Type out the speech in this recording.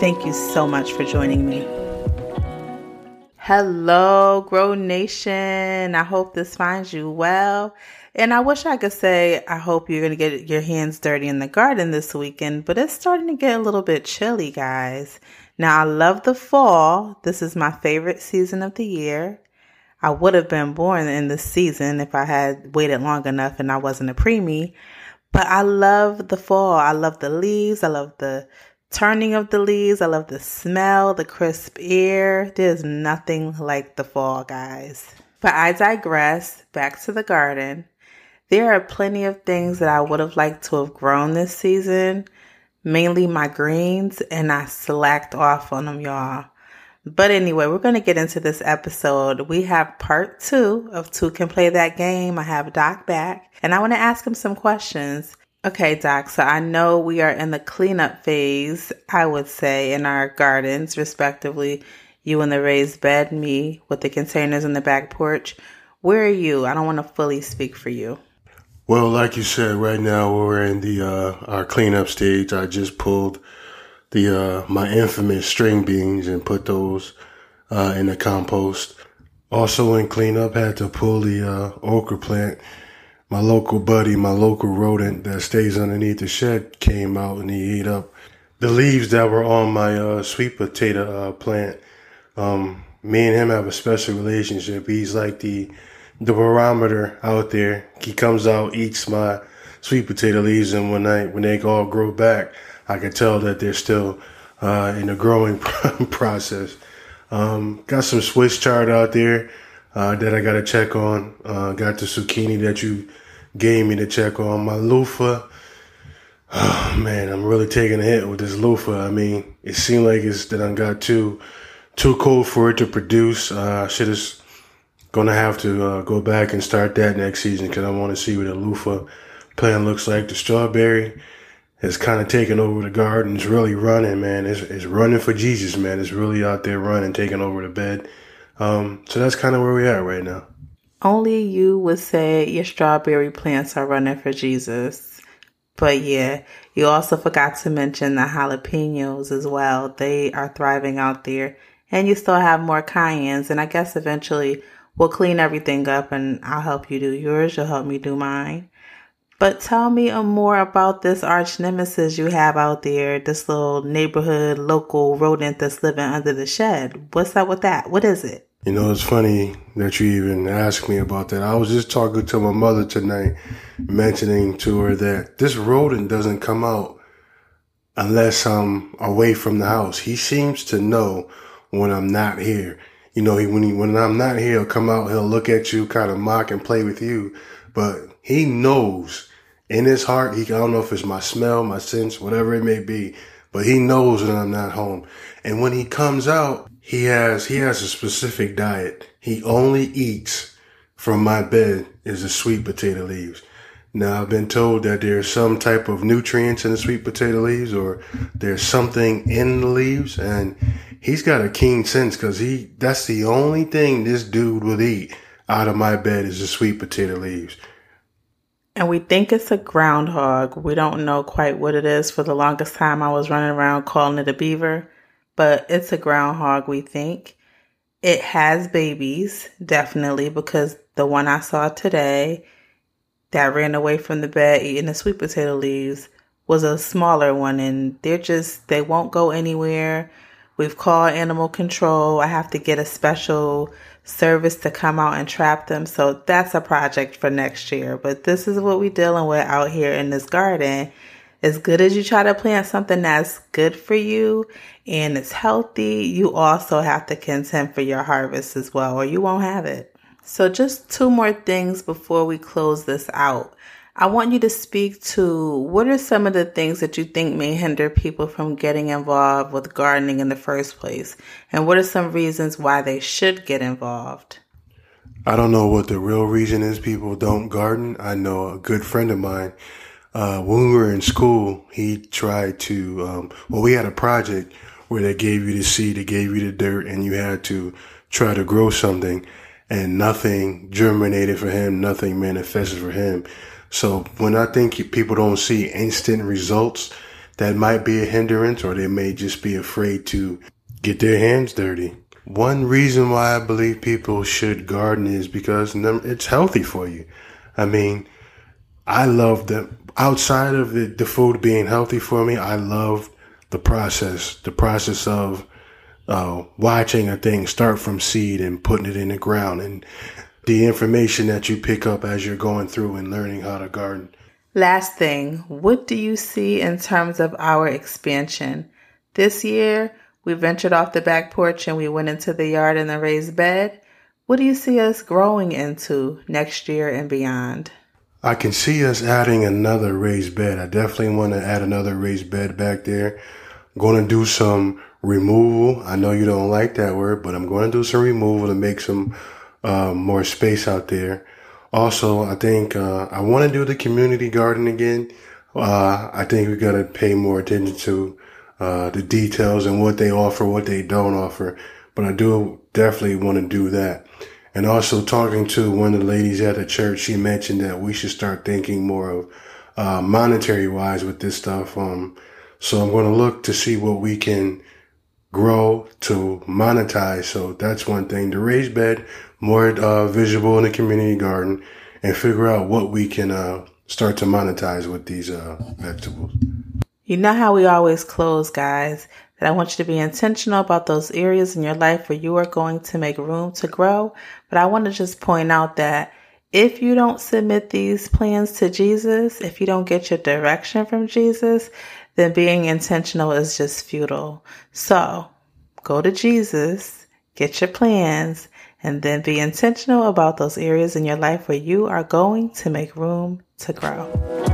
Thank you so much for joining me. Hello, Grow Nation. I hope this finds you well. And I wish I could say, I hope you're going to get your hands dirty in the garden this weekend, but it's starting to get a little bit chilly, guys. Now, I love the fall. This is my favorite season of the year. I would have been born in this season if I had waited long enough and I wasn't a preemie. But I love the fall. I love the leaves. I love the turning of the leaves. I love the smell, the crisp air. There's nothing like the fall, guys. But I digress. Back to the garden. There are plenty of things that I would have liked to have grown this season, mainly my greens, and I slacked off on them, y'all. But anyway, we're going to get into this episode. We have part two of Two Can Play That Game. I have Doc back, and I want to ask him some questions. Okay, Doc. So I know we are in the cleanup phase, I would say, in our gardens, respectively. You in the raised bed, me with the containers in the back porch. Where are you? I don't want to fully speak for you. Well, like you said, right now we're in the uh, our cleanup stage. I just pulled the uh, my infamous string beans and put those uh, in the compost. Also in cleanup, had to pull the uh, okra plant my local buddy, my local rodent that stays underneath the shed came out and he ate up the leaves that were on my uh, sweet potato uh, plant. Um, me and him have a special relationship. He's like the the barometer out there. He comes out, eats my sweet potato leaves, and when I when they all grow back, I can tell that they're still uh, in the growing process. Um, got some Swiss chard out there uh, that I got to check on. Uh, got the zucchini that you gave me to check on. My loofah. Oh man, I'm really taking a hit with this loofah. I mean, it seemed like it's that I got too too cold for it to produce. Uh, shit is gonna have to uh, go back and start that next season because I want to see what the loofah plant looks like. The strawberry has kind of taken over the garden. It's really running, man. It's, it's running for Jesus, man. It's really out there running, taking over the bed. Um, so that's kind of where we are right now. Only you would say your strawberry plants are running for Jesus. But yeah, you also forgot to mention the jalapenos as well. They are thriving out there. And you still have more cayennes. And I guess eventually we'll clean everything up and I'll help you do yours. You'll help me do mine. But tell me more about this arch nemesis you have out there, this little neighborhood local rodent that's living under the shed. What's up with that? What is it? You know, it's funny that you even asked me about that. I was just talking to my mother tonight, mentioning to her that this rodent doesn't come out unless I'm away from the house. He seems to know when I'm not here. You know, he, when he, when I'm not here, he'll come out, he'll look at you, kind of mock and play with you, but he knows in his heart, he, I don't know if it's my smell, my sense, whatever it may be, but he knows that I'm not home. And when he comes out, he has he has a specific diet. He only eats from my bed is the sweet potato leaves. Now I've been told that there's some type of nutrients in the sweet potato leaves or there's something in the leaves and he's got a keen sense cuz he that's the only thing this dude will eat out of my bed is the sweet potato leaves. And we think it's a groundhog. We don't know quite what it is. For the longest time I was running around calling it a beaver but it's a groundhog, we think. It has babies, definitely, because the one I saw today that ran away from the bed eating the sweet potato leaves was a smaller one, and they're just, they won't go anywhere. We've called animal control. I have to get a special service to come out and trap them. So that's a project for next year. But this is what we're dealing with out here in this garden as good as you try to plant something that's good for you and it's healthy, you also have to contend for your harvest as well, or you won't have it. So, just two more things before we close this out. I want you to speak to what are some of the things that you think may hinder people from getting involved with gardening in the first place? And what are some reasons why they should get involved? I don't know what the real reason is people don't garden. I know a good friend of mine, uh, when we were in school, he tried to, um, well, we had a project where they gave you the seed, they gave you the dirt, and you had to try to grow something, and nothing germinated for him, nothing manifested for him. So when I think people don't see instant results, that might be a hindrance, or they may just be afraid to get their hands dirty. One reason why I believe people should garden is because it's healthy for you. I mean, I love the outside of the, the food being healthy for me. I love the process, the process of uh, watching a thing start from seed and putting it in the ground and the information that you pick up as you're going through and learning how to garden. Last thing, what do you see in terms of our expansion? This year, we ventured off the back porch and we went into the yard in the raised bed. What do you see us growing into next year and beyond? I can see us adding another raised bed. I definitely want to add another raised bed back there. I'm going to do some removal. I know you don't like that word, but I'm going to do some removal to make some uh, more space out there. Also, I think uh, I want to do the community garden again. Uh, I think we got to pay more attention to uh, the details and what they offer, what they don't offer. But I do definitely want to do that. And also talking to one of the ladies at the church, she mentioned that we should start thinking more of uh, monetary wise with this stuff. Um, so I'm going to look to see what we can grow to monetize. So that's one thing. The raised bed, more uh, visible in the community garden, and figure out what we can uh, start to monetize with these uh, vegetables. You know how we always close, guys that I want you to be intentional about those areas in your life where you are going to make room to grow. But I want to just point out that if you don't submit these plans to Jesus, if you don't get your direction from Jesus, then being intentional is just futile. So go to Jesus, get your plans, and then be intentional about those areas in your life where you are going to make room to grow.